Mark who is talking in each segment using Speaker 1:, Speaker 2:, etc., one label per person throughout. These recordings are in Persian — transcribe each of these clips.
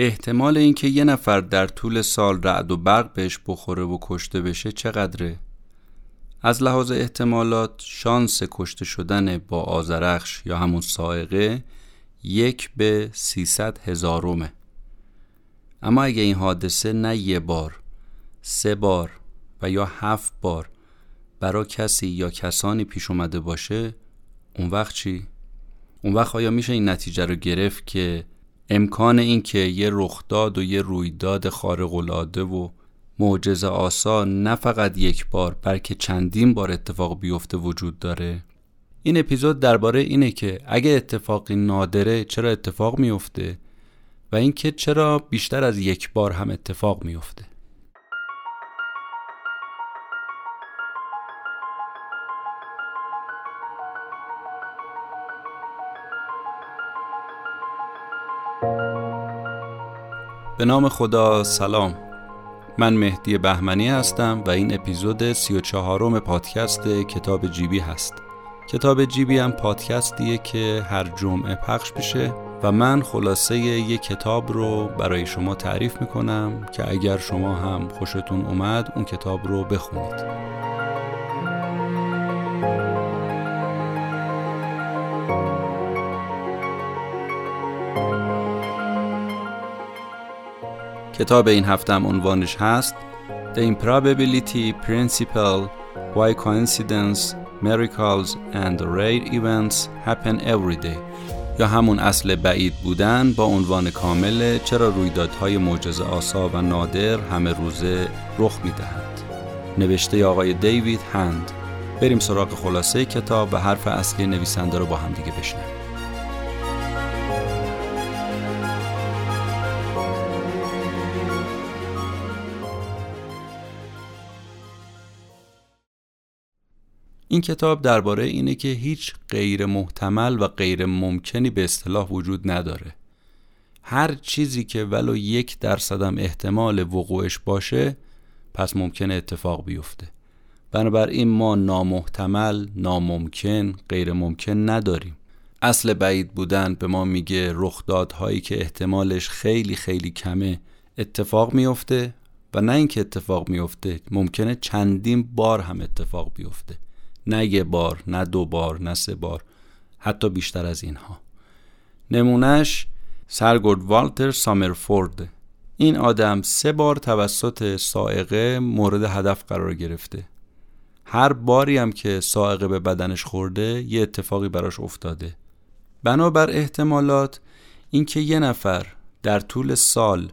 Speaker 1: احتمال اینکه یه نفر در طول سال رعد و برق بهش بخوره و کشته بشه چقدره؟ از لحاظ احتمالات شانس کشته شدن با آزرخش یا همون سائقه یک به سیصد هزارومه اما اگه این حادثه نه یه بار سه بار و یا هفت بار برا کسی یا کسانی پیش اومده باشه اون وقت چی؟ اون وقت آیا میشه این نتیجه رو گرفت که امکان این که یه رخداد و یه رویداد خارق العاده و معجزه آسا نه فقط یک بار بلکه چندین بار اتفاق بیفته وجود داره. این اپیزود درباره اینه که اگه اتفاقی نادره چرا اتفاق میفته و اینکه چرا بیشتر از یک بار هم اتفاق میفته به نام خدا سلام. من مهدی بهمنی هستم و این اپیزود سی و چهارم پادکست کتاب جیبی هست. کتاب جیبی هم پادکستیه که هر جمعه پخش میشه و من خلاصه یک کتاب رو برای شما تعریف می‌کنم که اگر شما هم خوشتون اومد اون کتاب رو بخونید. کتاب این هفته هم عنوانش هست The Improbability Principle Why Coincidence, Miracles and Rare Events Happen Every Day. یا همون اصل بعید بودن با عنوان کامل چرا رویدادهای معجزه آسا و نادر همه روزه رخ می‌دهند. نوشته آقای دیوید هند. بریم سراغ خلاصه کتاب و حرف اصلی نویسنده رو با هم دیگه بشنویم. این کتاب درباره اینه که هیچ غیر محتمل و غیر ممکنی به اصطلاح وجود نداره. هر چیزی که ولو یک درصدم احتمال وقوعش باشه پس ممکنه اتفاق بیفته. بنابراین ما نامحتمل، ناممکن، غیر ممکن نداریم. اصل بعید بودن به ما میگه رخدادهایی که احتمالش خیلی خیلی کمه اتفاق میفته و نه اینکه اتفاق میفته ممکنه چندین بار هم اتفاق بیفته. نه یه بار نه دو بار نه سه بار حتی بیشتر از اینها. نمونهش سرگرد والتر سامرفورد. این آدم سه بار توسط سائقه مورد هدف قرار گرفته. هر باری هم که سائقه به بدنش خورده یه اتفاقی براش افتاده. بنابر احتمالات اینکه یه نفر در طول سال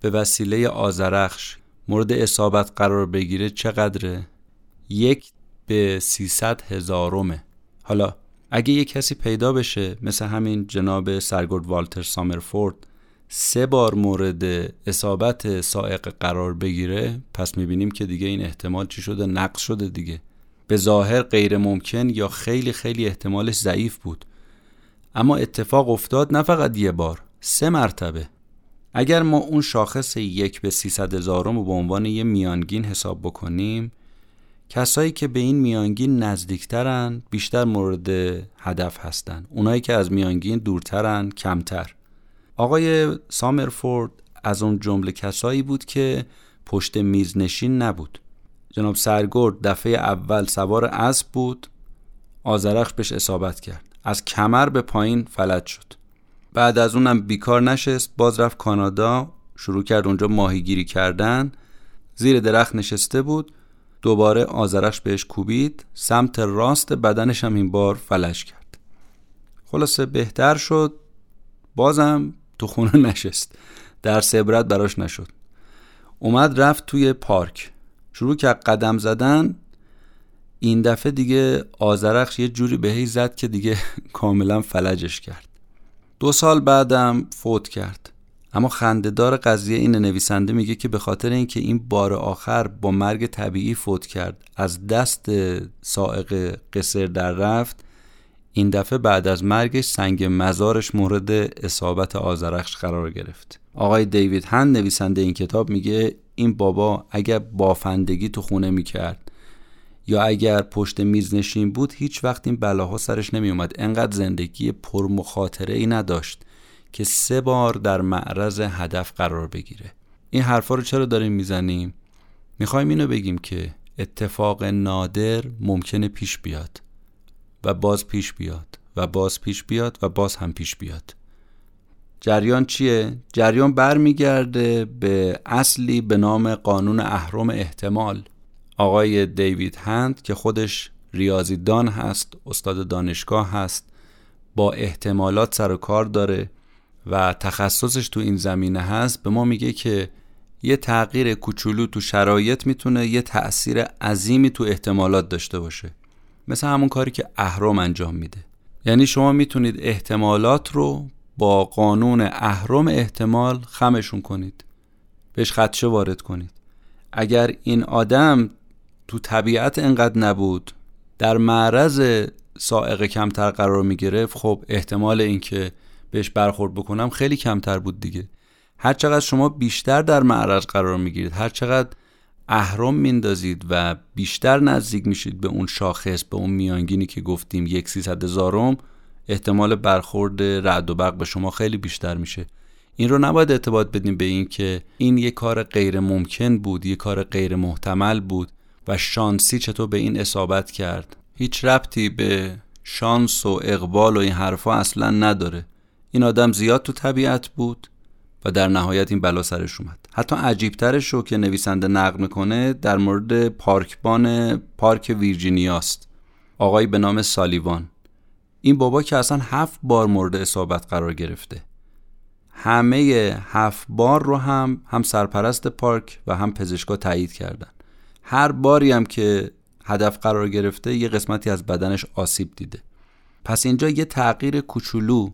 Speaker 1: به وسیله آزرخش مورد اصابت قرار بگیره چقدره؟ یک به 300 هزارمه حالا اگه یه کسی پیدا بشه مثل همین جناب سرگرد والتر سامرفورد سه بار مورد اصابت سائق قرار بگیره پس می‌بینیم که دیگه این احتمال چی شده؟ نقص شده دیگه. به ظاهر غیر ممکن یا خیلی خیلی احتمالش ضعیف بود. اما اتفاق افتاد نه فقط یه بار سه مرتبه. اگر ما اون شاخص یک به 300 هزارم رو به عنوان یه میانگین حساب بکنیم کسایی که به این میانگین نزدیکترن بیشتر مورد هدف هستن. اونایی که از میانگین دورترن کمتر. آقای سامرفورد از اون جمله کسایی بود که پشت میز نشین نبود. جناب سرگرد دفعه اول سوار اسب بود آزرخش بهش اصابت کرد. از کمر به پایین فلج شد. بعد از اونم بیکار نشست باز رفت کانادا شروع کرد اونجا ماهیگیری کردن. زیر درخت نشسته بود. دوباره آزرش بهش کوبید سمت راست بدنش هم این بار فلش کرد. خلاصه بهتر شد بازم تو خونه نشست. در عبرت براش نشد. اومد رفت توی پارک. شروع کرد قدم زدن. این دفعه دیگه آزرخش یه جوری بهی زد که دیگه کاملا فلجش کرد. دو سال بعدم فوت کرد. اما خندهدار قضیه این نویسنده میگه که به خاطر اینکه این بار آخر با مرگ طبیعی فوت کرد از دست سائق قصر در رفت این دفعه بعد از مرگش سنگ مزارش مورد اصابت آزرخش قرار گرفت. آقای دیوید هند نویسنده این کتاب میگه این بابا اگر بافندگی تو خونه می‌کرد یا اگر پشت میز نشین بود هیچ وقت این بلاها سرش نمیومد انقدر زندگی پر مخاطره ای نداشت. که سه بار در معرض هدف قرار بگیره. این حرفا رو چرا داریم می‌زنیم؟ می‌خوایم اینو بگیم که اتفاق نادر ممکنه پیش بیاد و باز پیش بیاد و باز پیش بیاد و باز هم پیش بیاد. جریان چیه؟ جریان برمیگرده به اصلی به نام قانون اهرم احتمال. آقای دیوید هند که خودش ریاضیدان هست استاد دانشگاه هست با احتمالات سر و کار داره. و تخصصش تو این زمینه هست به ما میگه که یه تغییر کوچولو تو شرایط می‌تونه یه تأثیر عظیمی تو احتمالات داشته باشه. مثل همون کاری که اهرام انجام میده. یعنی شما می‌تونید احتمالات رو با قانون اهرم احتمال خمشون کنید. بهش خدشه وارد کنید. اگر این آدم تو طبیعت انقدر نبود در معرض سائق کمتر قرار می گرفت خب احتمال اینکه بهش برخورد بکنم خیلی کمتر بود دیگه. هر چقدر شما بیشتر در معرض قرار می‌گیرید هر چقدر اهرم میندازید و بیشتر نزدیک میشید به اون شاخص به اون میانگینی که گفتیم یک سیصد هزارم احتمال برخورد رعد و برق به شما خیلی بیشتر میشه. این رو نباید اعتباط بدیم به این که این یک کار غیر ممکن بود یک کار غیر محتمل بود و شانسی چطور به این اصابت کرد. هیچ ربطی به شانس و اقبال و این حرفا اصلا نداره. این آدم زیاد تو طبیعت بود و در نهایت این بلا سرش اومد. حتی عجیبترش رو که نویسنده نقل می‌کنه در مورد پارکبان پارک ویرجینیاست. آقایی به نام سالیوان. این بابا که اصلا هفت بار مورد اصابت قرار گرفته. همه هفت بار رو هم هم سرپرست پارک و هم پزشکا تایید کردن. هر باری هم که هدف قرار گرفته یه قسمتی از بدنش آسیب دیده. پس اینجا یه تغییر کوچولو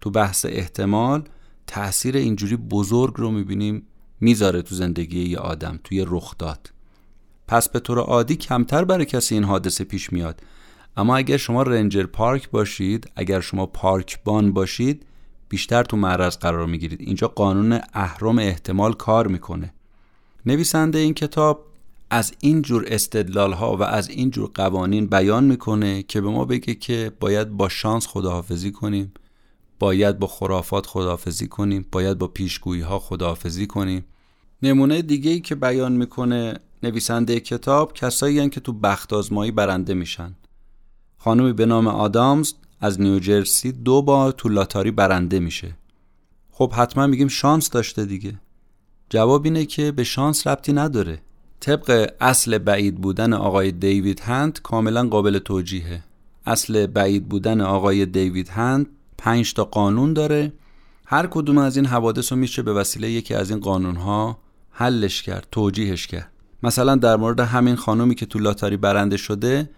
Speaker 1: تو بحث احتمال تاثیر اینجوری بزرگ رو می‌بینیم می‌ذاره تو زندگی یه آدم توی رخ داد. پس به طور عادی کمتر برای کسی این حادثه پیش میاد. اما اگر شما رنجر پارک باشید اگر شما پارک بان باشید بیشتر تو معرض قرار می‌گیرید. اینجا قانون اهرم احتمال کار می‌کنه. نویسنده این کتاب از این جور استدلال ها و از این جور قوانین بیان می‌کنه که به ما بگه که باید با شانس خداحافظی کنیم. باید با خرافات خداحافظی کنیم باید با پیشگویی ها خداحافظی کنیم. نمونه دیگه ای که بیان می‌کنه نویسنده کتاب کسایی که تو بخت آزمایی برنده میشن. خانمی به نام آدامز از نیوجرسی دو بار تو لاتاری برنده میشه. خب حتما میگیم شانس داشته دیگه. جواب اینه که به شانس ربطی نداره. طبق اصل بعید بودن آقای دیوید هند کاملا قابل توجیهه. اصل بعید بودن آقای دیوید هند پنج تا قانون داره. هر کدوم از این حوادث رو میشه به وسیله یکی از این قانون ها حلش کرد توجیهش کرد. مثلا در مورد همین خانومی که تو لاتاری برنده شده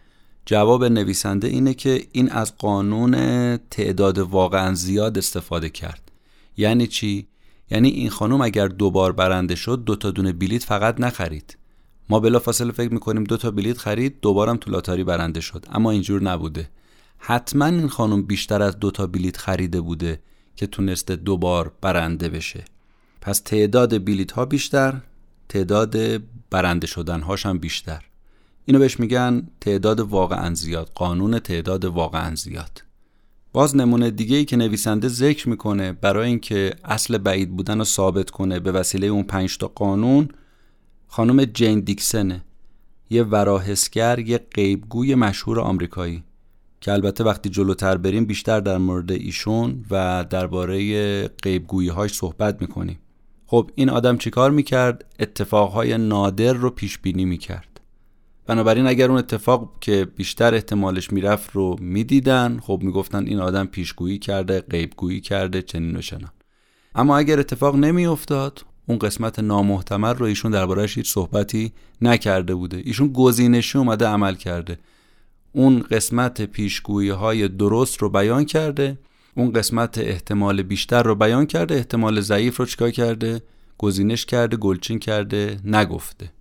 Speaker 1: جواب نویسنده اینه که این از قانون تعداد واقعا زیاد استفاده کرد. یعنی چی؟ یعنی این خانم اگر دوبار برنده شد دو تا دونه بلیت فقط نخرید. ما بلافاصله فکر می‌کنیم دو تا بلیت خرید دوبارم تو لاتاری برنده شد. اما اینجور نبوده. حتما این خانم بیشتر از دو تا بلیت خریده بوده که تونسته دوبار برنده بشه. پس تعداد بلیت ها بیشتر تعداد برنده شدن هاش هم بیشتر. اینو بهش میگن تعداد واقعا زیاد قانون تعداد واقعا زیاد. باز نمونه دیگه ای که نویسنده ذکر می‌کنه برای اینکه اصل بعید بودن رو ثابت کنه به وسیله اون پنج تا قانون خانم جین دیکسنه یه وراحسگر یه قیبگوی مشهور آمریکایی. که البته وقتی جلوتر بریم بیشتر در مورد ایشون و درباره قیبگویی هاش صحبت می‌کنیم. خب این آدم چیکار می‌کرد؟ اتفاقهای نادر رو پیش بینی می‌کرد. بنابراین اگر اون اتفاق که بیشتر احتمالش می‌رفت رو می‌دیدن خب می‌گفتن این آدم پیشگویی کرده قیبگویی کرده چنین و چنان. اما اگر اتفاق نمیافتاد اون قسمت نامحتمل رو ایشون دربارهش هیچ صحبتی نکرده بوده. ایشون گزینشی اومده عمل کرده. اون قسمت پیشگویی های درست رو بیان کرده اون قسمت احتمال بیشتر رو بیان کرده احتمال ضعیف رو چیکار کرده؟ گزینش کرده گلچین کرده نگفته.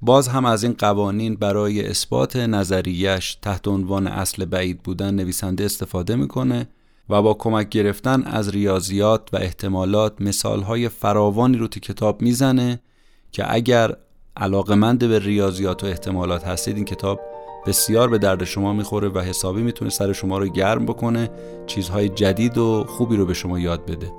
Speaker 1: باز هم از این قوانین برای اثبات نظریش تحت عنوان اصل بعید بودن نویسنده استفاده می‌کنه و با کمک گرفتن از ریاضیات و احتمالات مثالهای فراوانی رو تو کتاب می‌زنه که اگر علاقمند به ریاضیات و احتمالات هستید این کتاب بسیار به درد شما می‌خوره و حسابی می‌تونه سر شما رو گرم بکنه چیزهای جدید و خوبی رو به شما یاد بده.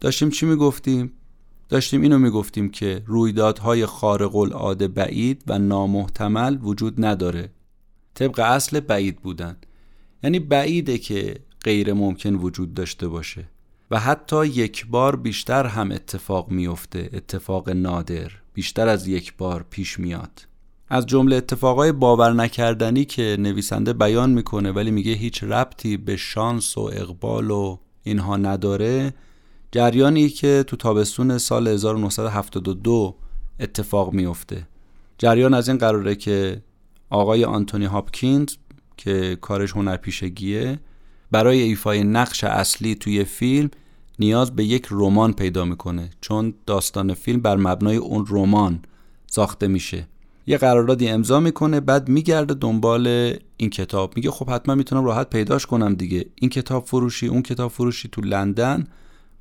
Speaker 1: داشتیم چی می‌گفتیم؟ داشتیم اینو می‌گفتیم که رویدادهای خارق العاده بعید و نامحتمل وجود نداره. طبق اصل بعید بودن. یعنی بعیده که غیر ممکن وجود داشته باشه. و حتی یک بار بیشتر هم اتفاق میفته اتفاق نادر بیشتر از یک بار پیش میاد. از جمله اتفاقای باور نکردنی که نویسنده بیان می‌کنه ولی میگه هیچ ربطی به شانس و اقبال و اینها نداره. جریانی که تو تابستون سال 1972 اتفاق میفته جریان از این قراره که آقای آنتونی هاپکینز که کارش هنرپیشگیه. برای ایفای نقش اصلی توی فیلم نیاز به یک رمان پیدا می‌کنه چون داستان فیلم بر مبنای اون رمان ساخته میشه. یه قراردادی امضا می‌کنه بعد میگرده دنبال این کتاب. میگه خب حتما می‌تونم راحت پیداش کنم دیگه. این کتاب فروشی اون کتاب فروشی تو لندن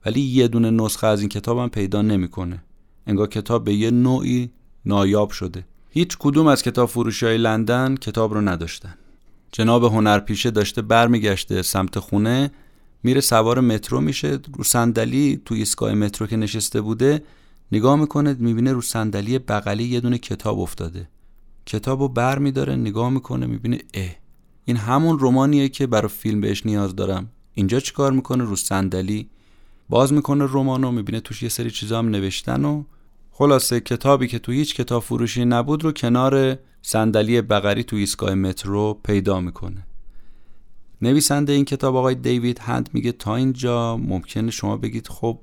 Speaker 1: ولی یه دونه نسخه از این کتابم پیدا نمی‌کنه. انگار کتاب به یه نوعی نایاب شده. هیچ کدوم از کتاب فروشی های لندن کتاب رو نداشتن. جناب هنرپیشه داشته برمیگشته سمت خونه میره سوار مترو میشه رو صندلی تو ایستگاه مترو که نشسته بوده نگاه می‌کنه می‌بینه رو صندلی بغلی یه دونه کتاب افتاده. کتاب رو بر میداره نگاه می‌کنه می‌بینه اه این همون رومانیه که برای فیلم بهش نیاز دارم. اینجا چیکار می‌کنه؟ رو صندلی باز می‌کنه رومانو می‌بینه توش یه سری چیزا هم نوشتن و خلاصه کتابی که تو هیچ کتاب فروشی نبود رو کنار صندلی بغری تو ایستگاه مترو پیدا می‌کنه. نویسنده این کتاب آقای دیوید هند میگه تا اینجا ممکنه شما بگید خب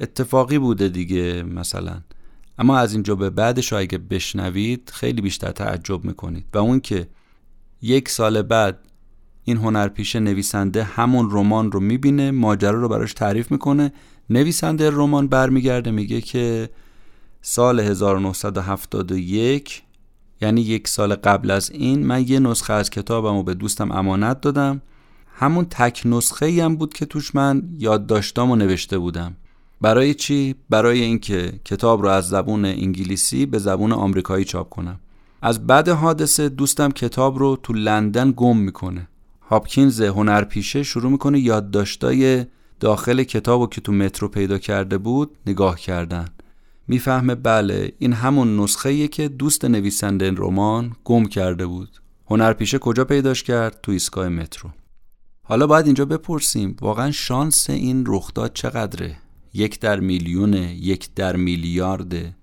Speaker 1: اتفاقی بوده دیگه مثلا. اما از اینجا به بعدش اگه بشنوید خیلی بیشتر تعجب می‌کنید. و اون که یک سال بعد این هنرپیشه نویسنده همون رمان رو می‌بینه ماجرا رو براش تعریف می‌کنه. نویسنده رمان برمیگرده میگه که سال 1971 یعنی یک سال قبل از این من یه نسخه از کتابم رو به دوستم امانت دادم. همون تک نسخه هم بود که توش من یادداشتامو نوشته بودم. برای چی؟ برای اینکه کتاب رو از زبون انگلیسی به زبون آمریکایی چاپ کنم. از بعد حادثه دوستم کتاب رو تو لندن گم می‌کنه. هاپکینز هنرپیشه شروع می‌کنه یادداشتای داخل کتاب که تو مترو پیدا کرده بود نگاه کردن. می‌فهمه بله این همون نسخه که دوست نویسنده رمان گم کرده بود. هنرپیشه کجا پیداش کرد؟ تو ایستگاه مترو. حالا باید اینجا بپرسیم واقعا شانس این رخداد چقدره؟ یک در میلیونه یک در میلیارده.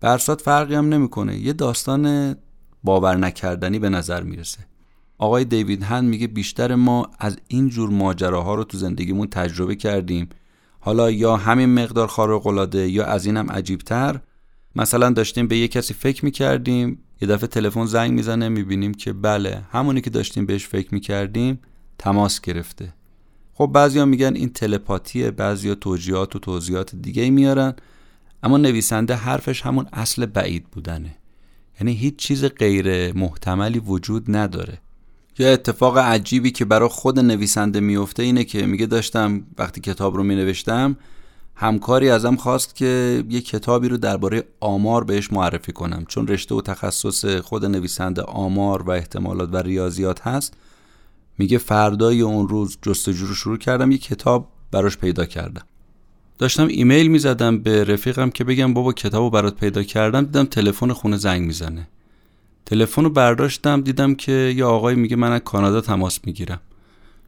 Speaker 1: برسات فرقی هم نمی‌کنه. یه داستان باور نکردنی به نظر می‌رسه. آقای دیوید هن میگه بیشتر ما از این جور ماجراها رو تو زندگیمون تجربه کردیم. حالا یا همین مقدار خارق العاده یا از اینم عجیبتر مثلا داشتیم به یه کسی فکر می‌کردیم یه دفعه تلفن زنگ می‌زنه می‌بینیم که بله همونی که داشتیم بهش فکر می‌کردیم تماس گرفته. خب بعضیا میگن این تلپاتیه بعضیا توجیهات و توضیحات دیگه میارن اما نویسنده حرفش همون اصل بعید بودنه. یعنی هیچ چیز غیر محتملی وجود نداره. یا اتفاق عجیبی که برای خود نویسنده میفته اینه که میگه داشتم وقتی کتاب رو مینوشتم همکاری ازم خواست که یه کتابی رو درباره آمار بهش معرفی کنم. چون رشته و تخصص خود نویسنده آمار و احتمالات و ریاضیات هست میگه فردای اون روز جستجو رو شروع کردم یه کتاب براش پیدا کردم. داشتم ایمیل می‌زدم به رفیقم که بگم بابا کتاب رو برات پیدا کردم دیدم تلفن خونه زنگ می‌زنه. تلفن رو برداشتم دیدم که یه آقای میگه من از کانادا تماس می‌گیرم.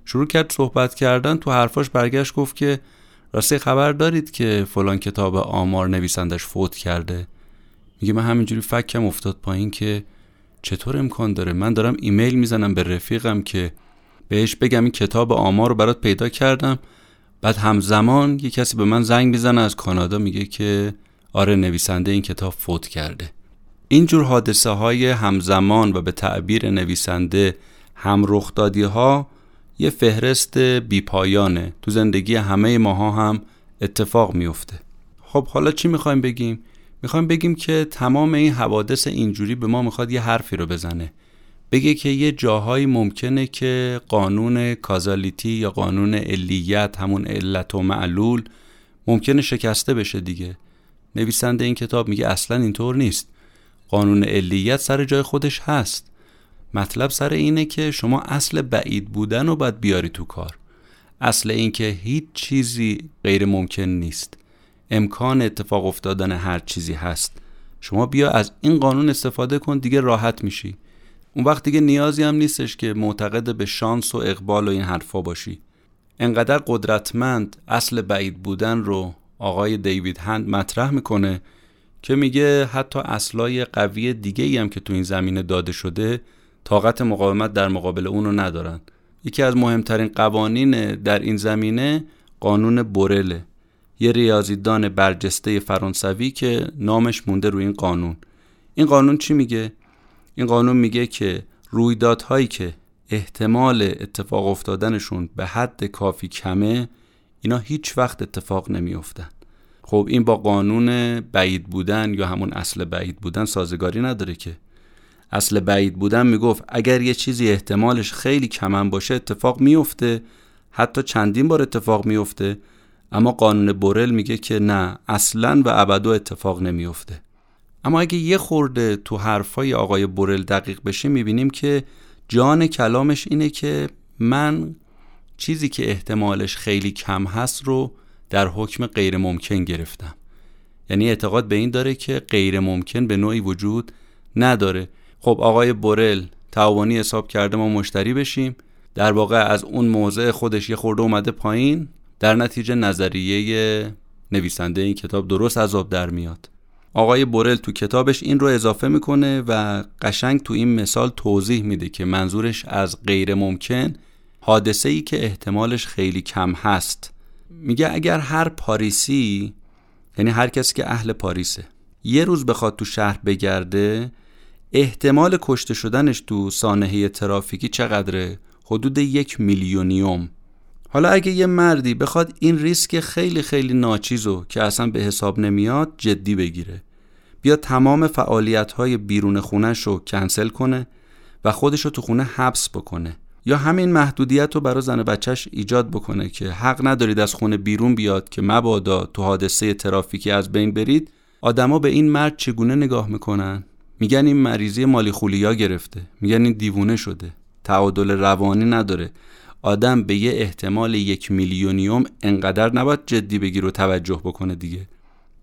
Speaker 1: شروع کرد صحبت کردن تو حرفاش برگشت گفت که راستی خبر دارید که فلان کتاب آمار نویسندش فوت کرده؟ میگه من همینجوری فکم افتاد پایین که چطور امکان داره؟ من دارم ایمیل می‌زنم به رفیقم که بهش بگم این کتاب آمار رو برات پیدا کردم. بعد همزمان یه کسی به من زنگ می‌زنه از کانادا میگه که آره نویسنده این کتاب فوت کرده. اینجور حادثه های همزمان و به تعبیر نویسنده هم ها یه فهرست بیپایانه. تو زندگی همه ماها هم اتفاق میفته خب حالا چی می‌خوایم بگیم؟ می‌خوایم بگیم که تمام این حوادث اینجوری به ما می‌خواد یه حرفی رو بزنه. بگه که یه جاهایی ممکنه که قانون کازالیتی یا قانون علیت همون علت و معلول ممکنه شکسته بشه دیگه. نویسنده این کتاب میگه اصلا اینطور نیست. قانون علیت سر جای خودش هست. مطلب سر اینه که شما اصل بعید بودن رو باید بیاری تو کار. اصل اینکه هیچ چیزی غیر ممکن نیست. امکان اتفاق افتادن هر چیزی هست. شما بیا از این قانون استفاده کن دیگه راحت میشی. اون وقت دیگه نیازی هم نیستش که معتقد به شانس و اقبال و این حرفا باشی. انقدر قدرتمند اصل بعید بودن رو آقای دیوید هند مطرح می‌کنه که میگه حتی اصلای قوی دیگه ای هم که تو این زمینه داده شده طاقت مقاومت در مقابل اون رو ندارن. یکی از مهمترین قوانین در این زمینه قانون بورله یه ریاضیدان برجسته فرانسوی که نامش مونده روی این قانون. این قانون چی میگه؟ این قانون میگه که رویدادهایی که احتمال اتفاق افتادنشون به حد کافی کمه اینا هیچ وقت اتفاق نمیافتن. خب این با قانون بعید بودن یا همون اصل بعید بودن سازگاری نداره که. اصل بعید بودن می‌گفت اگر یه چیزی احتمالش خیلی کمن باشه اتفاق میفته حتی چندین بار اتفاق میفته اما قانون بورل میگه که نه اصلا و ابدا اتفاق نمیفته اما اگه یه خورده تو حرفای آقای بورل دقیق بشه می‌بینیم که جان کلامش اینه که من چیزی که احتمالش خیلی کم هست رو در حکم غیر ممکن گرفتم. یعنی اعتقاد به این داره که غیر ممکن به نوعی وجود نداره. خب آقای بورل تعاونی حساب کرده ما مشتری بشیم. در واقع از اون موضع خودش یه خورده اومده پایین. در نتیجه نظریه نویسنده این کتاب درست آب در میاد. آقای بورل تو کتابش این رو اضافه می‌کنه و قشنگ تو این مثال توضیح میده که منظورش از غیر ممکن حادثه ای که احتمالش خیلی کم هست. میگه اگر هر پاریسی یعنی هر کسی که اهل پاریسه یه روز بخواد تو شهر بگرده احتمال کشته شدنش تو سانحه ترافیکی چقدره؟ حدود یک میلیونیوم. حالا اگه یه مردی بخواد این ریسک خیلی خیلی ناچیزو که اصلا به حساب نمیاد جدی بگیره. بیا تمام فعالیت های بیرون خونش رو کنسل کنه و خودش رو تو خونه حبس بکنه. یا همین محدودیت رو برای زن بچهش ایجاد بکنه که حق ندارید از خونه بیرون بیاد که مبادا تو حادثه ترافیکی از بین برید آدما به این مرد چگونه نگاه می‌کنن؟ میگن این مریضی مالی خولیا گرفته. میگن این دیوونه شده. تعادل روانی نداره. آدم به یه احتمال یک میلیونیوم انقدر نباید جدی بگیر و توجه بکنه دیگه.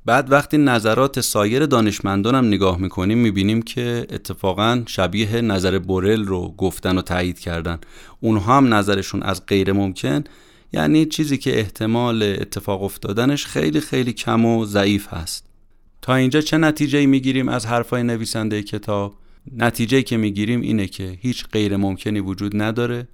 Speaker 1: بعد وقتی نظرات سایر دانشمندانم نگاه می‌کنیم می‌بینیم که اتفاقا شبیه نظر بورل رو گفتن و تایید کردن. اونها هم نظرشون از غیر ممکن یعنی چیزی که احتمال اتفاق افتادنش خیلی خیلی کم و ضعیف هست. تا اینجا چه نتیجه می‌گیریم از حرفای نویسنده کتاب؟ نتیجه که می‌گیریم اینه که هیچ غیر ممکنی وجود نداره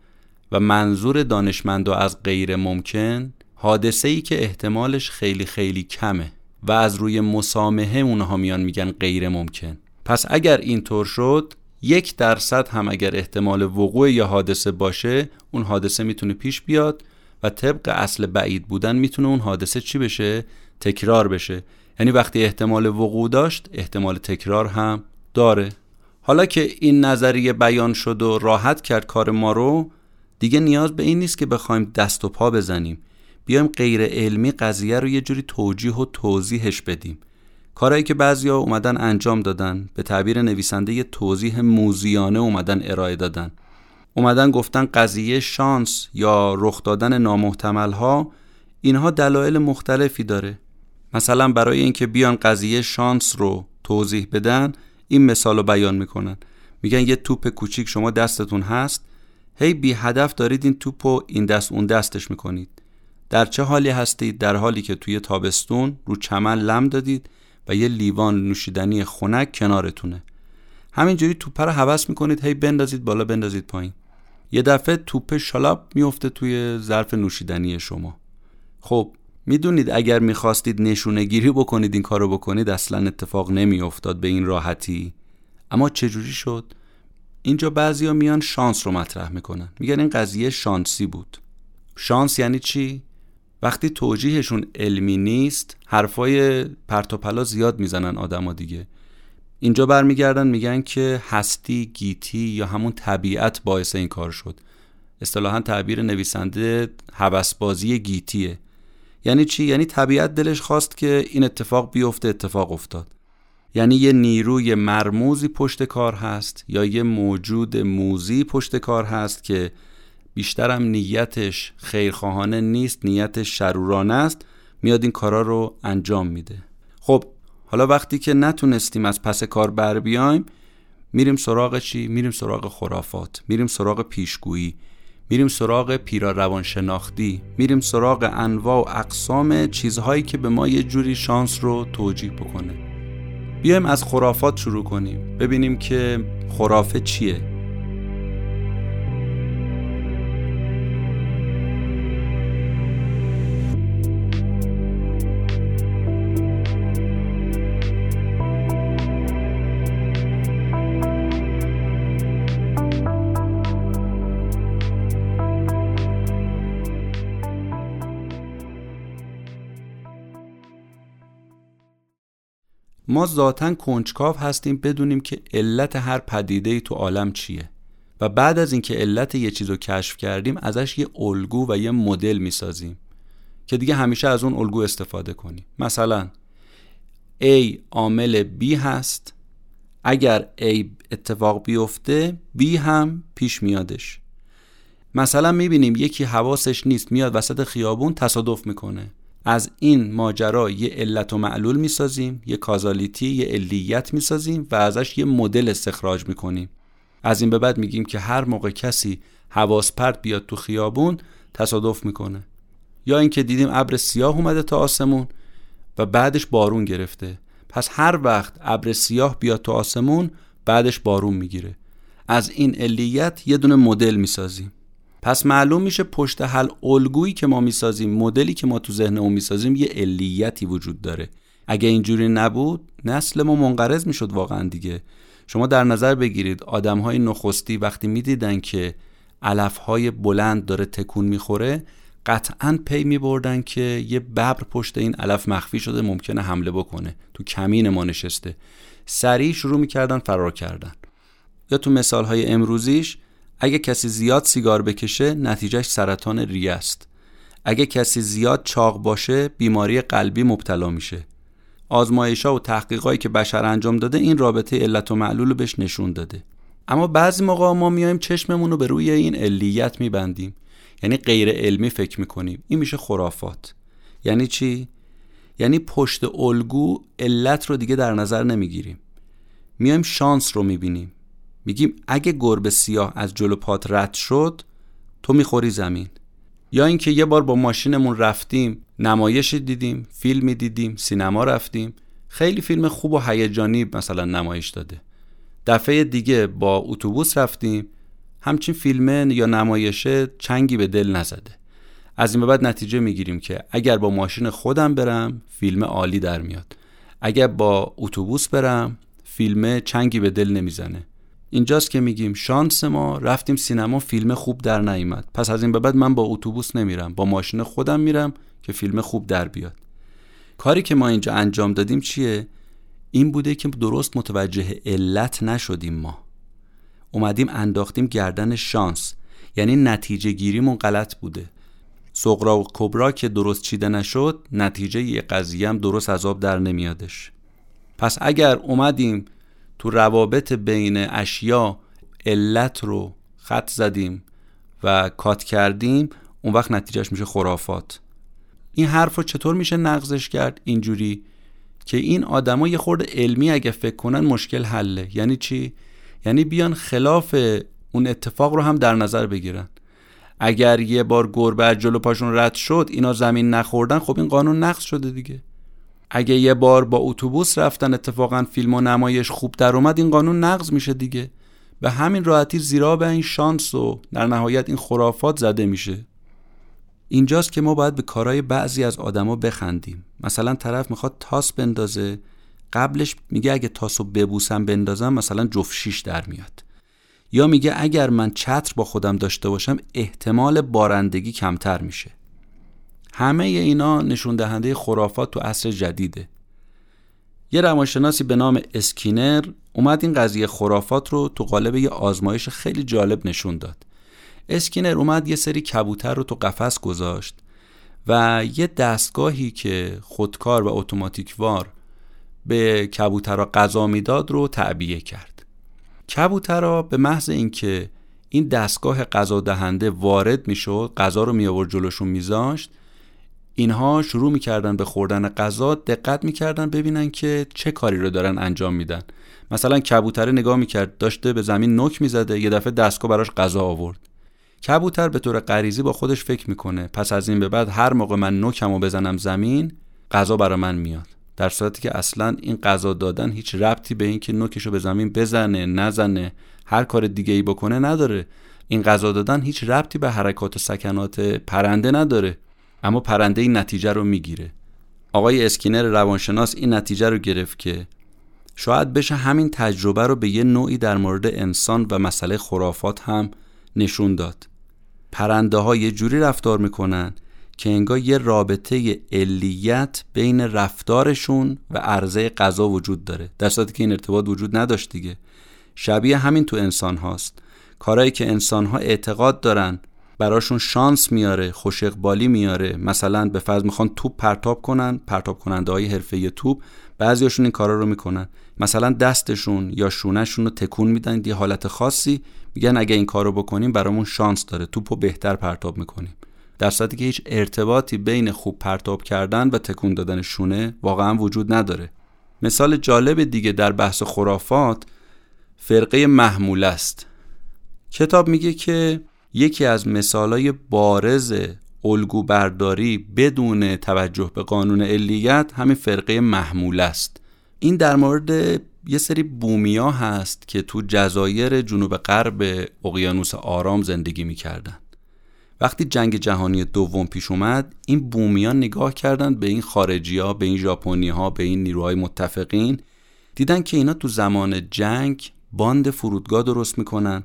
Speaker 1: و منظور دانشمند از غیر ممکن حادثه ای که احتمالش خیلی خیلی کمه. و از روی مسامحه اونها میان میگن غیر ممکن. پس اگر اینطور شد یک درصد هم اگر احتمال وقوع یا حادثه باشه اون حادثه می‌تونه پیش بیاد و طبق اصل بعید بودن می‌تونه اون حادثه چی بشه؟ تکرار بشه. یعنی وقتی احتمال وقوع داشت احتمال تکرار هم داره. حالا که این نظریه بیان شد و راحت کرد کار ما رو دیگه نیاز به این نیست که بخوایم دست و پا بزنیم. بیایم غیر علمی قضیه رو یه جوری توجیه و توضیحش بدیم. کارهایی که بعضیا اومدن انجام دادن به تعبیر نویسنده یه توضیح موزیانه اومدن ارائه دادن. اومدن گفتن قضیه شانس یا رخ دادن نامحتمل ها اینها دلایل مختلفی داره. مثلا برای اینکه بیان قضیه شانس رو توضیح بدن این مثال رو بیان می‌کنن. میگن یه توپ کوچیک شما دستتون هست. هی بی هدف دارید این توپ و این دست اون دستش می‌کنید. در چه حالی هستید؟ در حالی که توی تابستون رو چمن لم دادید و یه لیوان نوشیدنی خنک کنارتونه. همینجوری توپ رو حوس می‌کنید هی بندازید بالا بندازید پایین. یه دفعه توپ شلاپ میفته توی ظرف نوشیدنی شما. خب می‌دونید اگر می‌خواستید نشونه گیری بکنید این کارو بکنید اصلا اتفاق نمیافتاد به این راحتی. اما چجوری شد؟ اینجا بعضیا میان شانس رو مطرح می‌کنن. میگن این قضیه شانسی بود. شانس یعنی چی؟ وقتی توجیهشون علمی نیست حرفای پرتوپلا زیاد می‌زنن آدما دیگه. اینجا برمیگردن میگن که هستی گیتی یا همون طبیعت باعث این کار شد. اصطلاحا تعبیر نویسنده هوسبازی گیتیه. یعنی چی؟ یعنی طبیعت دلش خواست که این اتفاق بیفته اتفاق افتاد. یعنی یه نیروی مرموزی پشت کار هست یا یه موجود موزی پشت کار هست که بیشترم نیتش خیرخواهانه نیست نیتش شرورانه است. میاد این کارا رو انجام میده. خب حالا وقتی که نتونستیم از پس کار بر بیایم میریم سراغ چی؟ میریم سراغ خرافات میریم سراغ پیشگویی میریم سراغ پیرا روانشناختی میریم سراغ انواع و اقسام چیزهایی که به ما یه جوری شانس رو توجیه بکنه. بیایم از خرافات شروع کنیم. ببینیم که خرافه چیه. ما ذاتا کنجکاو هستیم بدونیم که علت هر پدیده ای تو عالم چیه. و بعد از اینکه علت یه چیز رو کشف کردیم ازش یه الگو و یه مدل می‌سازیم که دیگه همیشه از اون الگو استفاده کنیم. مثلا A عامل B هست. اگر A اتفاق بیفته B هم پیش میادش. مثلا می‌بینیم یکی حواسش نیست میاد وسط خیابون تصادف می‌کنه. از این ماجرا یه علت و معلول می‌سازیم یه کازالیتی یه علیت می‌سازیم و ازش یه مدل استخراج می‌کنیم. از این به بعد میگیم که هر موقع کسی حواس پرت بیاد تو خیابون تصادف می‌کنه. یا اینکه دیدیم ابر سیاه اومده تا آسمون و بعدش بارون گرفته. پس هر وقت ابر سیاه بیاد تو آسمون بعدش بارون می‌گیره. از این علیت یه دونه مدل می‌سازیم. پس معلوم میشه پشت حل الگویی که ما می‌سازیم مدلی که ما تو ذهنمون می‌سازیم یه علیتی وجود داره. اگه اینجوری نبود نسل ما منقرض می‌شد واقعا دیگه. شما در نظر بگیرید آدم های نخستی وقتی می‌دیدن که علف های بلند داره تکون می‌خوره قطعا پی میبردن که یه ببر پشت این علف مخفی شده ممکنه حمله بکنه. تو کمین ما نشسته. سریع شروع می‌کردن فرار کردن. یا تو مثال های امروزیش اگه کسی زیاد سیگار بکشه نتیجهش سرطان ریه است. اگه کسی زیاد چاق باشه بیماری قلبی مبتلا میشه. آزمایش ها و تحقیقاتی که بشر انجام داده این رابطه علت و معلول رو بهش نشون داده. اما بعضی موقع ما میایم چشممون رو به روی این علیت میبندیم. یعنی غیر علمی فکر می‌کنیم. این میشه خرافات. یعنی چی؟ یعنی پشت الگو علت رو دیگه در نظر نمی‌گیریم. میایم شانس رو می‌بینیم. میگیم اگه گربه سیاه از جلو پات رد شد تو می‌خوری زمین. یا اینکه یه بار با ماشینمون رفتیم نمایش دیدیم فیلمی دیدیم سینما رفتیم. خیلی فیلم خوب و هیجانی مثلا نمایش داده. دفعه دیگه با اتوبوس رفتیم همچین فیلم یا نمایشه چنگی به دل نزده. از این به بعد نتیجه می‌گیریم که اگر با ماشین خودم برم فیلم عالی در میاد. اگر با اتوبوس برم فیلم چنگی به دل نمی‌زنه. اینجاست که میگیم شانس ما رفتیم سینما فیلم خوب در نیامد پس از این به بعد من با اتوبوس نمیرم با ماشین خودم میرم که فیلم خوب در بیاد. کاری که ما اینجا انجام دادیم چیه؟ این بوده که درست متوجه علت نشدیم ما. اومدیم انداختیم گردن شانس. یعنی نتیجه گیریمون غلط بوده. سقرا و کبرا که درست چیده نشد نتیجه یه قضیه هم درست عذاب در نمیادش. پس اگر اومدیم تو روابط بین اشیا علت رو خط زدیم و کات کردیم اون وقت نتیجهش میشه خرافات. این حرف رو چطور میشه نقضش کرد؟ اینجوری که این آدما یه خورده علمی اگه فکر کنن مشکل حله. یعنی چی؟ یعنی بیان خلاف اون اتفاق رو هم در نظر بگیرن. اگر یه بار گربه از جلو پاشون رد شد اینا زمین نخوردن خب این قانون نقض شده دیگه. اگه یه بار با اتوبوس رفتن اتفاقا فیلم و نمایش خوب در اومد این قانون نقض میشه دیگه. به همین راحتی زیرا به این شانس و در نهایت این خرافات زده میشه. اینجاست که ما باید به کارهای بعضی از آدما بخندیم. مثلا طرف می‌خواد تاس بندازه قبلش میگه اگه تاسو ببوسم بندازم مثلا جفت شیش در میاد. یا میگه اگر من چتر با خودم داشته باشم احتمال بارندگی کمتر میشه. همه اینا نشون دهنده خرافات تو عصر جدیده. یه روانشناسی به نام اسکینر اومد این قضیه خرافات رو تو قالب یه آزمایش خیلی جالب نشون داد. اسکینر اومد یه سری کبوتر رو تو قفس گذاشت و یه دستگاهی که خودکار و اتوماتیکوار به کبوترها غذا می‌داد رو تعبیه کرد. کبوترها به محض اینکه این دستگاه غذا دهنده وارد می‌شد غذا رو می آورد جلوشون میذاشت اینها شروع می‌کردن به خوردن غذا دقت می‌کردن ببینن که چه کاری رو دارن انجام میدن. مثلا کبوتره نگاه می‌کرد داشته به زمین نوک می‌زده یه دفعه دستگاه براش غذا آورد. کبوتر به طور غریزی با خودش فکر می‌کنه پس از این به بعد هر موقع من نوکمو بزنم زمین غذا برا من میاد. در صورتی که اصلا این غذا دادن هیچ ربطی به اینکه نوکشو به زمین بزنه نزنه هر کار دیگه ای بکنه نداره. این غذا دادن هیچ ربطی به حرکات و سکنات پرنده نداره. اما پرنده این نتیجه رو می‌گیره. آقای اسکینر روانشناس این نتیجه رو گرفت که شاید بشه همین تجربه رو به یه نوعی در مورد انسان و مسئله خرافات هم نشون داد. پرنده ها یه جوری رفتار می‌کنن که انگار یه رابطه علیت بین رفتارشون و عرضه غذا وجود داره. در که این ارتباط وجود نداشت دیگه. شبیه همین تو انسان هاست. کارهایی که انسان ها اعتقاد دارن براشون شانس میاره خوش اقبالی میاره. مثلا به فرض می‌خوان توپ پرتاب کنن پرتاب کننده های حرفه توپ بعضیاشون این کارا رو می‌کنن. مثلا دستشون یا شونهشون رو تکون میدن یه حالت خاصی میگن اگه این کارو بکنیم برامون شانس داره. توپو بهتر پرتاب می‌کنیم. در صورتی که هیچ ارتباطی بین خوب پرتاب کردن و تکون دادن شونه واقعا وجود نداره. مثال جالب دیگه در بحث خرافات فرقه محمول است. کتاب میگه که یکی از مثالای بارز الگو برداری بدون توجه به قانون علیت همین فرقه محمول است. این در مورد یه سری بومیا هست که تو جزایر جنوب غرب اقیانوس آرام زندگی می‌کردن. وقتی جنگ جهانی دوم پیش اومد این بومیان نگاه کردند به این خارجی ها به این ژاپنی ها به این نیروهای متفقین. دیدن که اینا تو زمان جنگ باند فرودگاه درست می‌کنن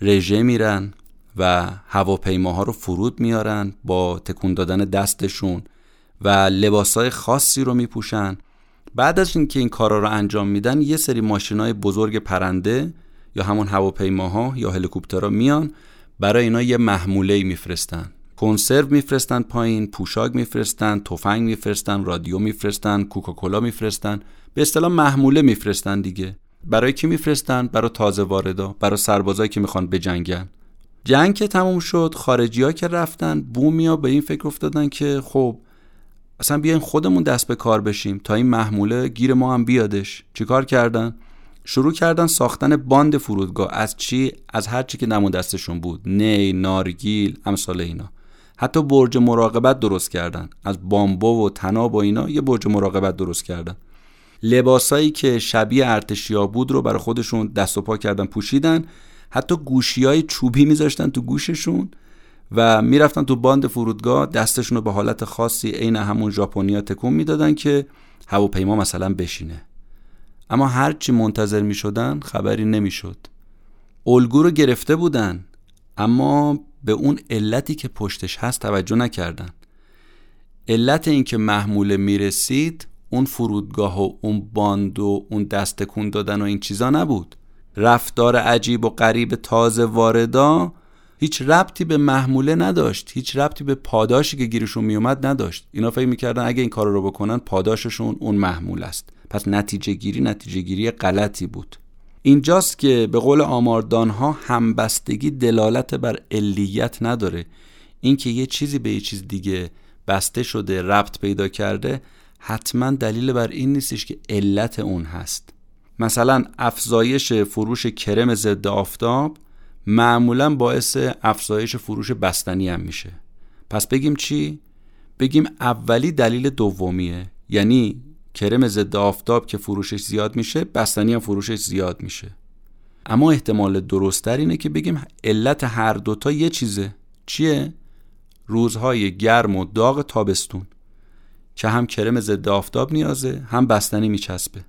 Speaker 1: رژه میرن و هواپیماها رو فرود میارن با تکون دادن دستشون و لباسای خاصی رو میپوشن. بعد از اینکه این کارا رو انجام میدن یه سری ماشینای بزرگ پرنده یا همون هواپیماها یا هلیکوپترها میان برای اینا یه محموله میفرستن. کنسرو میفرستن پایین پوشاک میفرستن تفنگ میفرستن رادیو میفرستن کوکاکولا میفرستن. به اصطلاح محموله میفرستن دیگه. برای کی میفرستن؟ برای تازه واردا برای سربازایی که می‌خوان بجنگن. جنگ که تموم شد خارجی ها که رفتن بومیا به این فکر افتادن که خب اصلا بیاین خودمون دست به کار بشیم تا این محموله گیر ما هم بیادش. چیکار کردن؟ شروع کردن ساختن باند فرودگاه. از چی؟ از هر چی که نمون دستشون بود. نی نارگیل امثال اینا. حتی برج مراقبت درست کردن. از بامبو و تناب و اینا یه برج مراقبت درست کردن. لباسایی که شبیه ارتشیا بود رو برای خودشون دست و پا کردن پوشیدن. حتی گوشی های چوبی میذاشتن تو گوششون و می‌رفتن تو باند فرودگاه دستشون رو به حالت خاصی عین همون ژاپنیا تکون می‌دادن که هواپیما مثلا بشینه. اما هرچی منتظر می شدن خبری نمی‌شد. الگو رو گرفته بودن اما به اون علتی که پشتش هست توجه نکردن. علت اینکه محموله می‌رسید اون فرودگاه و اون باند و اون دست تکون دادن و این چیزا نبود. رفتار عجیب و غریب تازه واردا هیچ ربطی به محموله نداشت. هیچ ربطی به پاداشی که گیرشون میومد نداشت. اینا فکر می‌کردن اگه این کار رو بکنن پاداششون اون محمول است. پس نتیجه گیری نتیجه گیری غلطی بود. اینجاست که به قول آماردان ها همبستگی دلالت بر علیت نداره. اینکه یه چیزی به یه چیز دیگه بسته شده ربط پیدا کرده حتما دلیل بر این نیستش که علت اون هست. مثلا افزایش فروش کرم ضد آفتاب معمولا باعث افزایش فروش بستنی هم میشه. پس بگیم چی؟ بگیم اولی دلیل دومیه. یعنی کرم ضد آفتاب که فروشش زیاد میشه بستنی هم فروشش زیاد میشه. اما احتمال درستتر اینه که بگیم علت هر دوتا یه چیزه. چیه؟ روزهای گرم و داغ تابستون. که هم کرم ضد آفتاب نیازه هم بستنی میچسبه.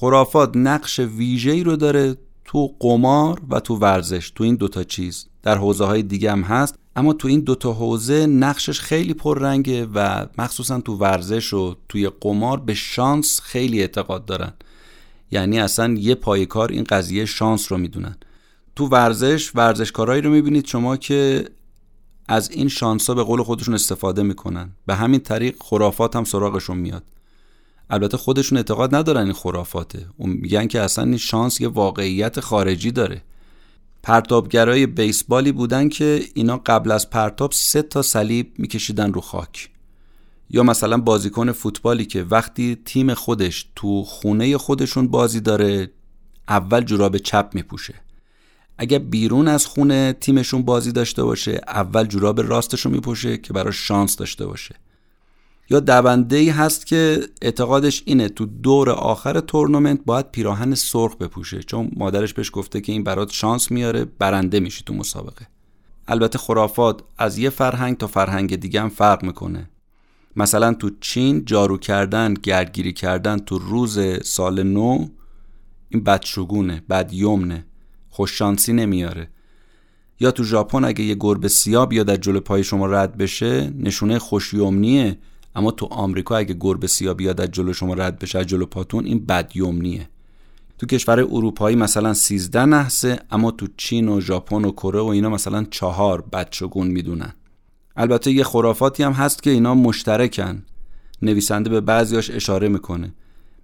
Speaker 1: خرافات نقش ویژه‌ای رو داره تو قمار و تو ورزش تو این دوتا چیز. در حوزه های دیگه هم هست اما تو این دوتا حوزه نقشش خیلی پررنگه و مخصوصا تو ورزش و توی قمار به شانس خیلی اعتقاد دارن. یعنی اصلا یه پایکار این قضیه شانس رو می‌دونن. تو ورزش ورزشکارایی رو می‌بینید شما که از این شانس ها به قول خودشون استفاده می‌کنن. به همین طریق خرافات هم سراغشون میاد. البته خودشون اعتقاد ندارن این خرافاته. اون میگن که اصلا این شانس یه واقعیت خارجی داره. پرتابگرای بیسبالی بودن که اینا قبل از پرتاب سه تا صلیب میکشیدن رو خاک. یا مثلا بازیکن فوتبالی که وقتی تیم خودش تو خونه خودشون بازی داره اول جوراب چپ میپوشه. اگر بیرون از خونه تیمشون بازی داشته باشه اول جوراب راستش رو میپوشه که برای شانس داشته باشه. یا دونده ای هست که اعتقادش اینه تو دور آخر تورنمنت باید پیراهن سرخ بپوشه چون مادرش بهش گفته که این برات شانس میاره برنده میشی تو مسابقه. البته خرافات از یه فرهنگ تا فرهنگ دیگه هم فرق می‌کنه. مثلا تو چین جارو کردن گردگیری کردن تو روز سال نو این بدشگونه بد یمنه خوششانسی نمیاره. یا تو ژاپن اگه یه گربه سیاه بیاد از جلو پای شما رد بشه نشونه خوشیومنیه اما تو آمریکا اگه گربه سیاه بیاد از جلو شما رد بشه از جلو پاتون این بدیومنیه تو کشور اروپایی مثلا 13 نحسه اما تو چین و ژاپن و کره و اینا مثلا چهار بدشگون می‌دونن. البته یه خرافاتی هم هست که اینا مشترکن. نویسنده به بعضیاش اشاره می‌کنه.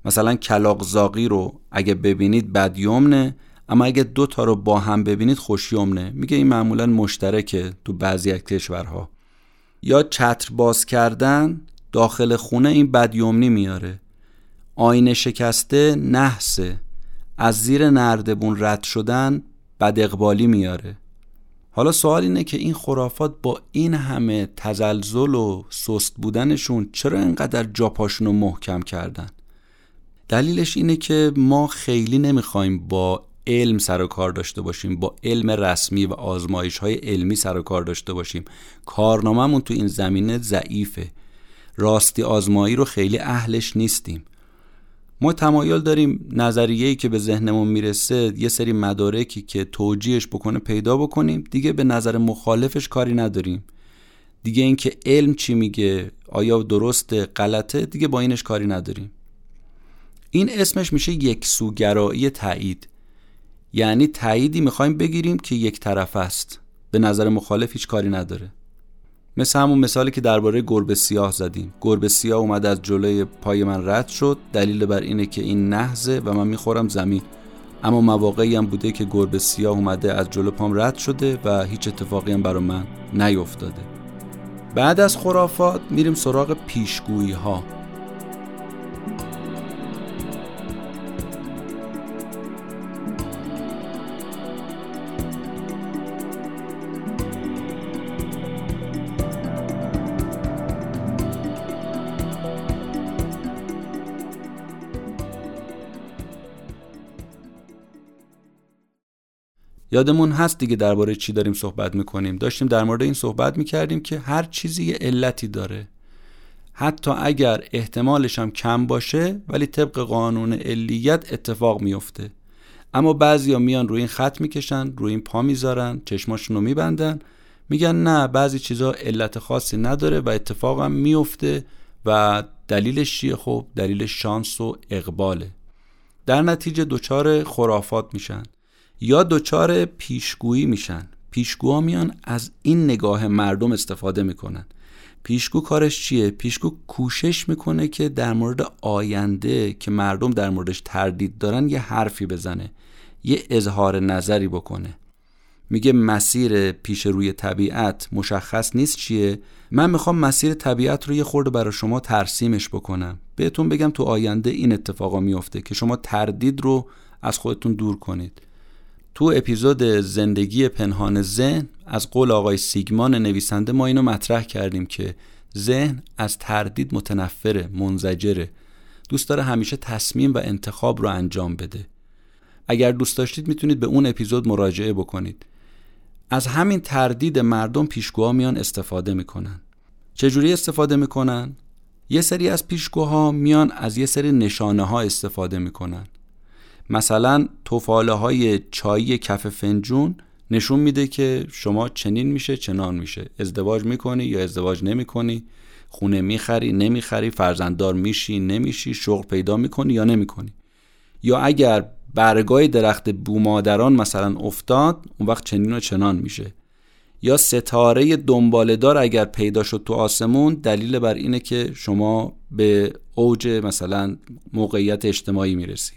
Speaker 1: مثلا کلاقزاقی رو اگه ببینید بدیومنه اما اگه دو تا رو با هم ببینید خوشیومنه میگه این معمولا مشترکه تو بعضی از کشورها. یا چتر باز کردن داخل خونه این بدیومنی میاره. آینه شکسته نحسه. از زیر نردبون رد شدن بد اقبالی میاره. حالا سوال اینه که این خرافات با این همه تزلزل و سست بودنشون چرا اینقدر جاپاشون رو محکم کردن؟ دلیلش اینه که ما خیلی نمی‌خوایم با علم سر و کار داشته باشیم با علم رسمی و آزمایش های علمی سر و کار داشته باشیم. کارنامهمون تو این زمینه ضعیفه. راستی آزمایی رو خیلی اهلش نیستیم. ما تمایل داریم نظریه‌ای که به ذهنمون می‌رسه یه سری مدارکی که توجیهش بکنه پیدا بکنیم. دیگه به نظر مخالفش کاری نداریم. دیگه اینکه علم چی میگه آیا درست غلطه دیگه با اینش کاری نداریم. این اسمش میشه یک سوگرایی تایید. یعنی تاییدی می‌خوایم بگیریم که یک طرف است. به نظر مخالف هیچ کاری نداره. مثل همون مثالی که درباره گربه سیاه زدیم. گربه سیاه اومد از جلوی پای من رد شد. دلیل بر اینه که این نهزه و من می‌خورم زمین. اما مواقعی هم بوده که گربه سیاه اومده از جلو پام رد شده و هیچ اتفاقی هم برای من نیفتاده. بعد از خرافات میریم سراغ پیشگویی ها یادمون هست دیگه درباره چی داریم صحبت می‌کنیم. داشتیم در مورد این صحبت می‌کردیم که هر چیزی یه علتی داره. حتی اگر احتمالش هم کم باشه ولی طبق قانون علیت اتفاق میفته اما بعضیا میان روی این خط می‌کشن روی این پا می‌ذارن چشماشون رو میبندن. میگن نه بعضی چیزا علت خاصی نداره و اتفاقم میفته و دلیلش چیه؟ خب دلیل شانس و اقباله. در نتیجه دچار خرافات میشن. یا دچار پیشگویی میشن. پیشگوها میان از این نگاه مردم استفاده می‌کنن. پیشگو کارش چیه؟ پیشگو کوشش می‌کنه که در مورد آینده که مردم در موردش تردید دارن یه حرفی بزنه. یه اظهار نظری بکنه. میگه مسیر پیش روی طبیعت مشخص نیست چیه. من می‌خوام مسیر طبیعت رو یه خورده برای شما ترسیمش بکنم. بهتون بگم تو آینده این اتفاقا میفته که شما تردید رو از خودتون دور کنید. تو اپیزود زندگی پنهان ذهن از قول آقای سیگمان نویسنده ما اینو مطرح کردیم که ذهن از تردید متنفره منزجره. دوست داره همیشه تصمیم و انتخاب رو انجام بده. اگر دوست داشتید می‌تونید به اون اپیزود مراجعه بکنید. از همین تردید مردم پیشگوها میان استفاده می‌کنن. چجوری استفاده می‌کنن؟ یه سری از پیشگوها میان از یه سری نشانه ها استفاده می‌کنن. مثلا توفاله های چایی کف فنجون نشون میده که شما چنین میشه چنان میشه. ازدواج می‌کنی یا ازدواج نمی‌کنی؟ خونه می‌خری نمی‌خری فرزنددار میشی نمیشی شغل پیدا می‌کنی یا نمی‌کنی؟ یا اگر برگای درخت بومادران مثلا افتاد اون وقت چنین و چنان میشه. یا ستاره دنبالدار اگر پیدا شد تو آسمون دلیل بر اینه که شما به اوج مثلا موقعیت اجتماعی می‌رسی.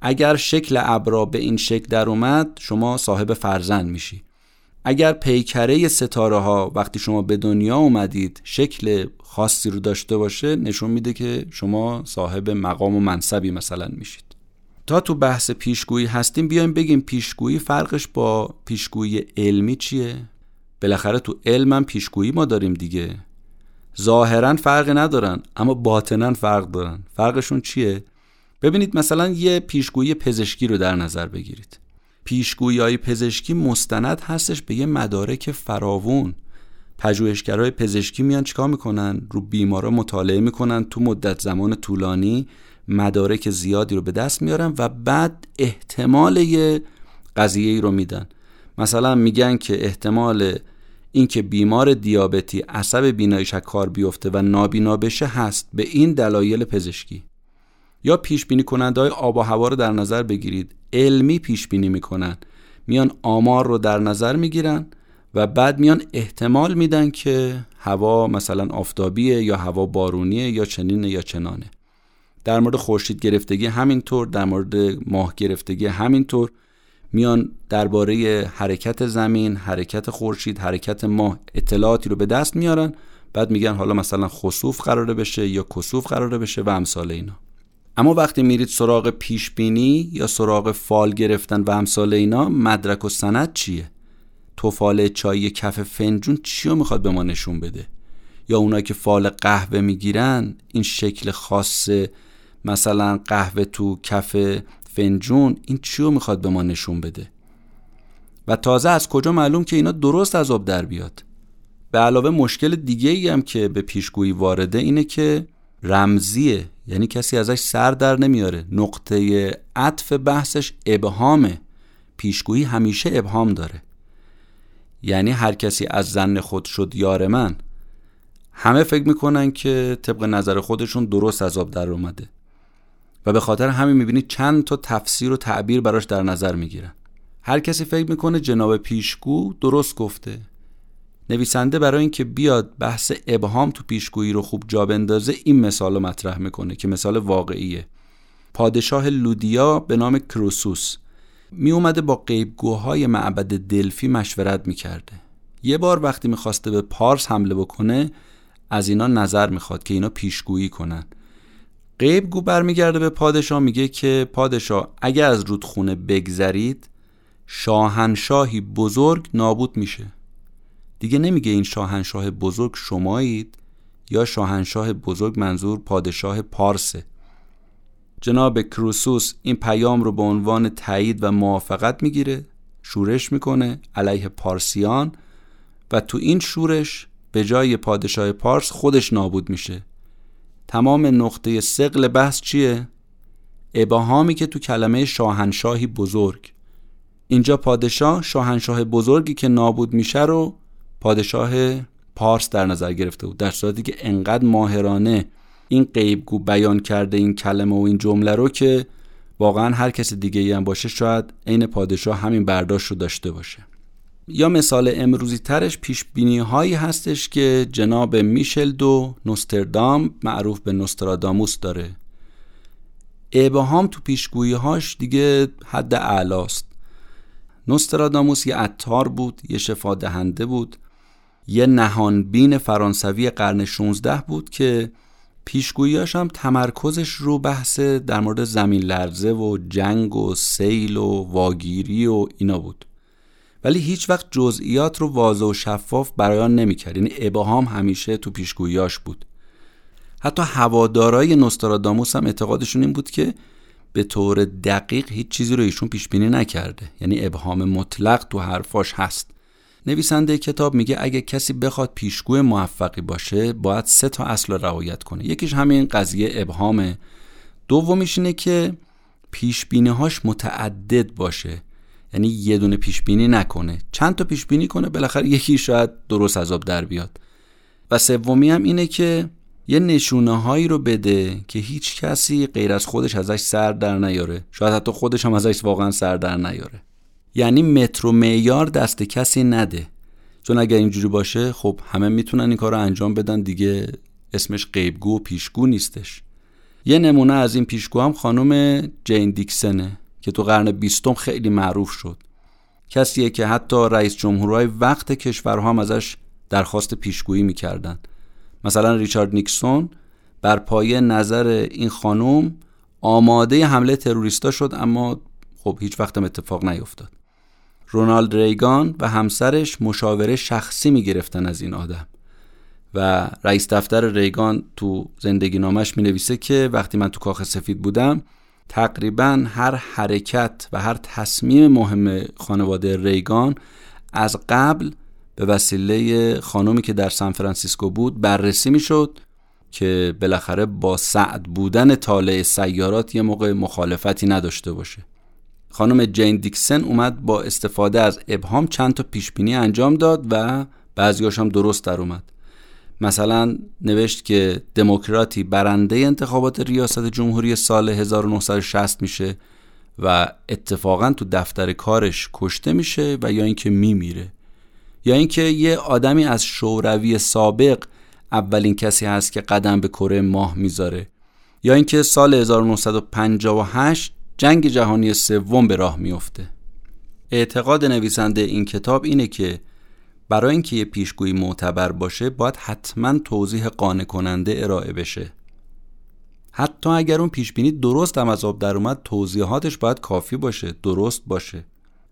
Speaker 1: اگر شکل ابرا به این شکل در اومد شما صاحب فرزند میشی. اگر پیکره ستاره ها وقتی شما به دنیا اومدید شکل خاصی رو داشته باشه نشون میده که شما صاحب مقام و منصبی مثلا میشید. تا تو بحث پیشگویی هستیم بیایم بگیم پیشگویی فرقش با پیشگویی علمی چیه؟ بالاخره تو علم هم پیشگویی ما داریم دیگه. ظاهرا فرقی ندارن اما باطنا فرق دارن. فرقشون چیه؟ ببینید مثلا یه پیشگویی پزشکی رو در نظر بگیرید. پیشگویی های پزشکی مستند هستش به یه مدارک فراوون. پژوهشگرای پزشکی میان چیکار می‌کنن؟ رو بیمارا مطالعه می‌کنن تو مدت زمان طولانی مدارک زیادی رو به دست میارن و بعد احتمال یه قضیه ای رو میدن. مثلا میگن که احتمال اینکه بیمار دیابتی عصب بیناییش کار بیفته و نابینا بشه هست به این دلایل پزشکی. یا پیش بینی کننده های آب و هوا رو در نظر بگیرید. علمی پیش بینی می‌کنن. میان آمار رو در نظر می‌گیرن و بعد میان احتمال میدن که هوا مثلا آفتابیه یا هوا بارونیه یا چنینه یا چنانه. در مورد خورشید گرفتگی همینطور در مورد ماه گرفتگی همینطور. میان درباره حرکت زمین حرکت خورشید حرکت ماه اطلاعاتی رو به دست میارن. بعد میگن حالا مثلا خسوف قراره بشه یا کسوف قراره بشه و امثال اینا. اما وقتی میرید سراغ پیش بینی یا سراغ فال گرفتن و امثال اینا مدرک و سند چیه؟ توفال چای کف فنجون چی رو می‌خواد به ما نشون بده؟ یا اونایی که فال قهوه می‌گیرن این شکل خاص مثلا قهوه تو کف فنجون این چی رو می‌خواد به ما نشون بده؟ و تازه از کجا معلوم که اینا درست از آب در بیاد؟ به علاوه مشکل دیگه ای هم که به پیشگویی وارده اینه که رمزیه. یعنی کسی ازش سر در نمیاره. نقطه عطف بحثش ابهامه. پیشگویی همیشه ابهام داره. یعنی هر کسی از زن خود شد یار من همه فکر می‌کنن که طبق نظر خودشون درست از آب در اومده. و به خاطر همین می‌بینید چند تا تفسیر و تعبیر براش در نظر می‌گیرن. هر کسی فکر می‌کنه جناب پیشگو درست گفته. نویسنده برای اینکه بیاد بحث ابهام تو پیشگویی رو خوب جا بندازه این مثال رو مطرح می‌کنه که مثال واقعیه. پادشاه لودیا به نام کروسوس می اومده با قیبگوهای معبد دلفی مشورت می‌کرده. یه بار وقتی می‌خواسته به پارس حمله بکنه از اینا نظر می‌خواد که اینا پیشگویی کنن. قیبگو برمیگرده به پادشاه میگه که پادشاه اگر از رودخونه بگذرید شاهنشاهی بزرگ نابود میشه. دیگه نمیگه این شاهنشاه بزرگ شمایید یا شاهنشاه بزرگ منظور پادشاه پارسه. جناب کروسوس این پیام رو به عنوان تایید و موافقت می‌گیره شورش می‌کنه علیه پارسیان و تو این شورش به جای پادشاه پارس خودش نابود میشه. تمام نقطه سقل بحث چیه؟ ابهامی که تو کلمه شاهنشاهی بزرگ. اینجا پادشاه شاهنشاه بزرگی که نابود میشه رو پادشاه پارس در نظر گرفته بود. در صورتی که انقدر ماهرانه این قیبگو بیان کرده این کلمه و این جمله رو که واقعا هر کس دیگه ای هم باشه شاید عین پادشاه همین برداشت رو داشته باشه. یا مثال امروزی ترش پیش بینی هایی هستش که جناب میشل دو نوستردام معروف به نوستراداموس داره. ابهام تو پیشگویی هاش دیگه حد اعلاست. نوستراداموس یه عطار بود یه شفا دهنده بود. یه نهانبین فرانسوی قرن 16 بود که پیشگوییاش هم تمرکزش رو بحث در مورد زمین لرزه و جنگ و سیل و واگیری و اینا بود. ولی هیچ وقت جزئیات رو واضح و شفاف برایان نمی‌کرد. یعنی ابهام همیشه تو پیشگوییاش بود. حتی هوادارای نوستراداموس هم اعتقادشون این بود که به طور دقیق هیچ چیزی رو ایشون پیش بینی نکرده. یعنی ابهام مطلق تو حرفاش هست. نویسنده کتاب میگه اگه کسی بخواد پیشگوی موفقی باشه باید سه تا اصل رعایت کنه. یکیش همین قضیه ابهامه. دومیش اینه که پیش هاش متعدد باشه. یعنی یه دونه پیش بینی نکنه. چند تا پیش بینی کنه؟ بالاخره یکی شاید درست عذاب در بیاد. و سومی هم اینه که یه نشونه هایی رو بده که هیچ کسی غیر از خودش ازش سر در نیاره. شاید حتی خودش هم ازش واقعا سر در نیاره. یعنی متر و معیار دست کسی نده. چون اگر اینجوری باشه خب همه می‌تونن این کار رو انجام بدن دیگه اسمش غیبگو و پیشگو نیستش. یه نمونه از این پیشگو هم خانم جین دیکسنه که تو قرن بیستم خیلی معروف شد. کسیه که حتی رئیس جمهورهای وقت کشورها هم ازش درخواست پیشگویی می‌کردن. مثلا ریچارد نیکسون بر پایه نظر این خانم آماده حمله تروریستا شد اما خب هیچ وقتم اتفاق نیفتاد. رونالد ریگان و همسرش مشاوره شخصی می گرفتن از این آدم. و رئیس دفتر ریگان تو زندگی نامش می نویسه که وقتی من تو کاخ سفید بودم تقریبا هر حرکت و هر تصمیم مهم خانواده ریگان از قبل به وسیله خانومی که در سان فرانسیسکو بود بررسی می شد که بالاخره با سعد بودن طالع سیارات یه موقع مخالفتی نداشته باشه. خانم جین دیکسن اومد با استفاده از ابهام چند تا پیشبینی انجام داد و بعضیاش هم درست در اومد. مثلا نوشت که دموکراتی برنده انتخابات ریاست جمهوری سال 1960 میشه و اتفاقا تو دفتر کارش کشته میشه و یا اینکه میمیره. یا اینکه یه آدمی از شوروی سابق اولین کسی هست که قدم به کره ماه می‌ذاره. یا اینکه سال 1958 جنگ جهانی سوم به راه میفته اعتقاد نویسنده این کتاب اینه که برای اینکه یه پیشگویی معتبر باشه باید حتما توضیح قانع کننده ارائه بشه. حتی اگر اون پیشبینی درست هم از آب در اومد توضیحاتش باید کافی باشه درست باشه.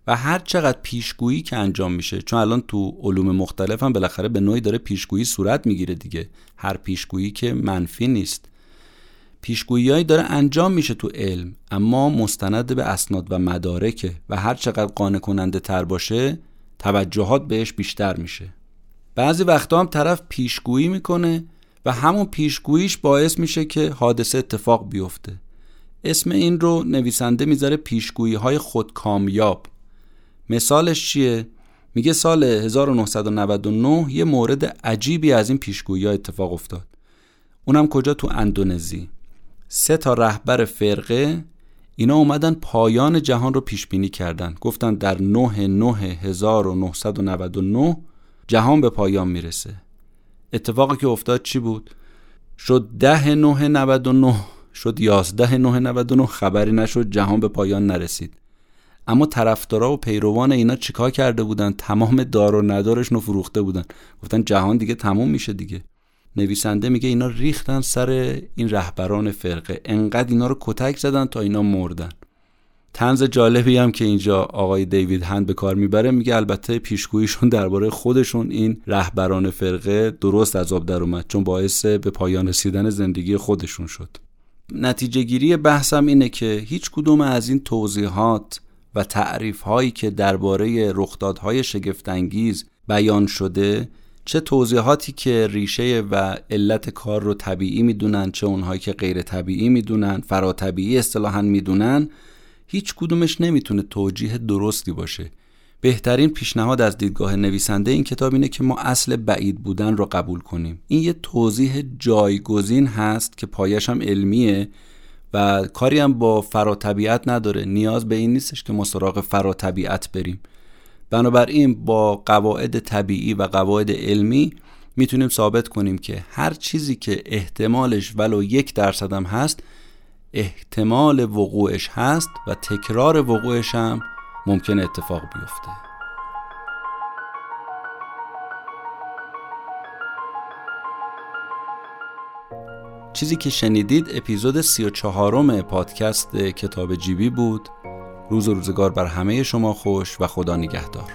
Speaker 1: و هر چقدر پیشگویی که انجام میشه چون الان تو علوم مختلف هم بالاخره به نوعی داره پیشگویی صورت می‌گیره دیگه. هر پیشگویی که منفی نیست. پیشگوییهایی داره انجام میشه تو علم اما مستند به اسناد و مدارکه و هر چقدر قانع کننده تر باشه توجهات بهش بیشتر میشه. بعضی وقتا هم طرف پیشگویی می‌کنه و همون پیشگوییش باعث میشه که حادثه اتفاق بیفته. اسم این رو نویسنده می‌ذاره پیشگویی های خود کامیاب مثالش چیه؟ میگه سال 1999 یه مورد عجیبی از این پیشگویی ها اتفاق افتاد. اونم کجا؟ تو اندونزی. سه تا رهبر فرقه اینا اومدن پایان جهان رو پیش بینی کردن. گفتن در 9 9999 جهان به پایان می‌رسه. اتفاقی که افتاد چی بود؟ شد 10 99 شد 11 999 خبری نشد جهان به پایان نرسید. اما طرفدارا و پیروان اینا چیکار کرده بودن؟ تمام دار و ندارشون فروخته بودن. گفتن جهان دیگه تموم میشه دیگه. نویسنده میگه اینا ریختن سر این رهبران فرقه. انقدر اینا رو کتک زدن تا اینا مردن. تنز جالبی هم که اینجا آقای دیوید هند به کار می‌بره میگه البته پیشگوییشون درباره خودشون این رهبران فرقه درست از آب در اومد چون باعث به پایان رسیدن زندگی خودشون شد. نتیجه گیری بحثم اینه که هیچ کدوم از این توضیحات و تعریف هایی که درباره رخدادهای شگفتانگیز بیان شده چه توضیحاتی که ریشه و علت کار رو طبیعی می‌دونن چه اونهایی که غیر طبیعی می‌دونن فراتبیعی اصطلاحا می‌دونن هیچ کدومش نمی‌تونه توجیه درستی باشه. بهترین پیشنهاد از دیدگاه نویسنده این کتاب اینه که ما اصل بعید بودن رو قبول کنیم. این یه توضیح جایگزین هست که پایش هم علمیه و کاری هم با فراتبیعت نداره. نیاز به این نیستش که ما سراغ فراتبیعت بریم. بنابراین با قواعد طبیعی و قواعد علمی می‌تونیم ثابت کنیم که هر چیزی که احتمالش ولو یک درصد هم هست احتمال وقوعش هست و تکرار وقوعش هم ممکن اتفاق بیفته. چیزی که شنیدید اپیزود سی و چهارم پادکست کتاب جیبی بود. روز و روزگار بر همه شما خوش و خدا نگهدار.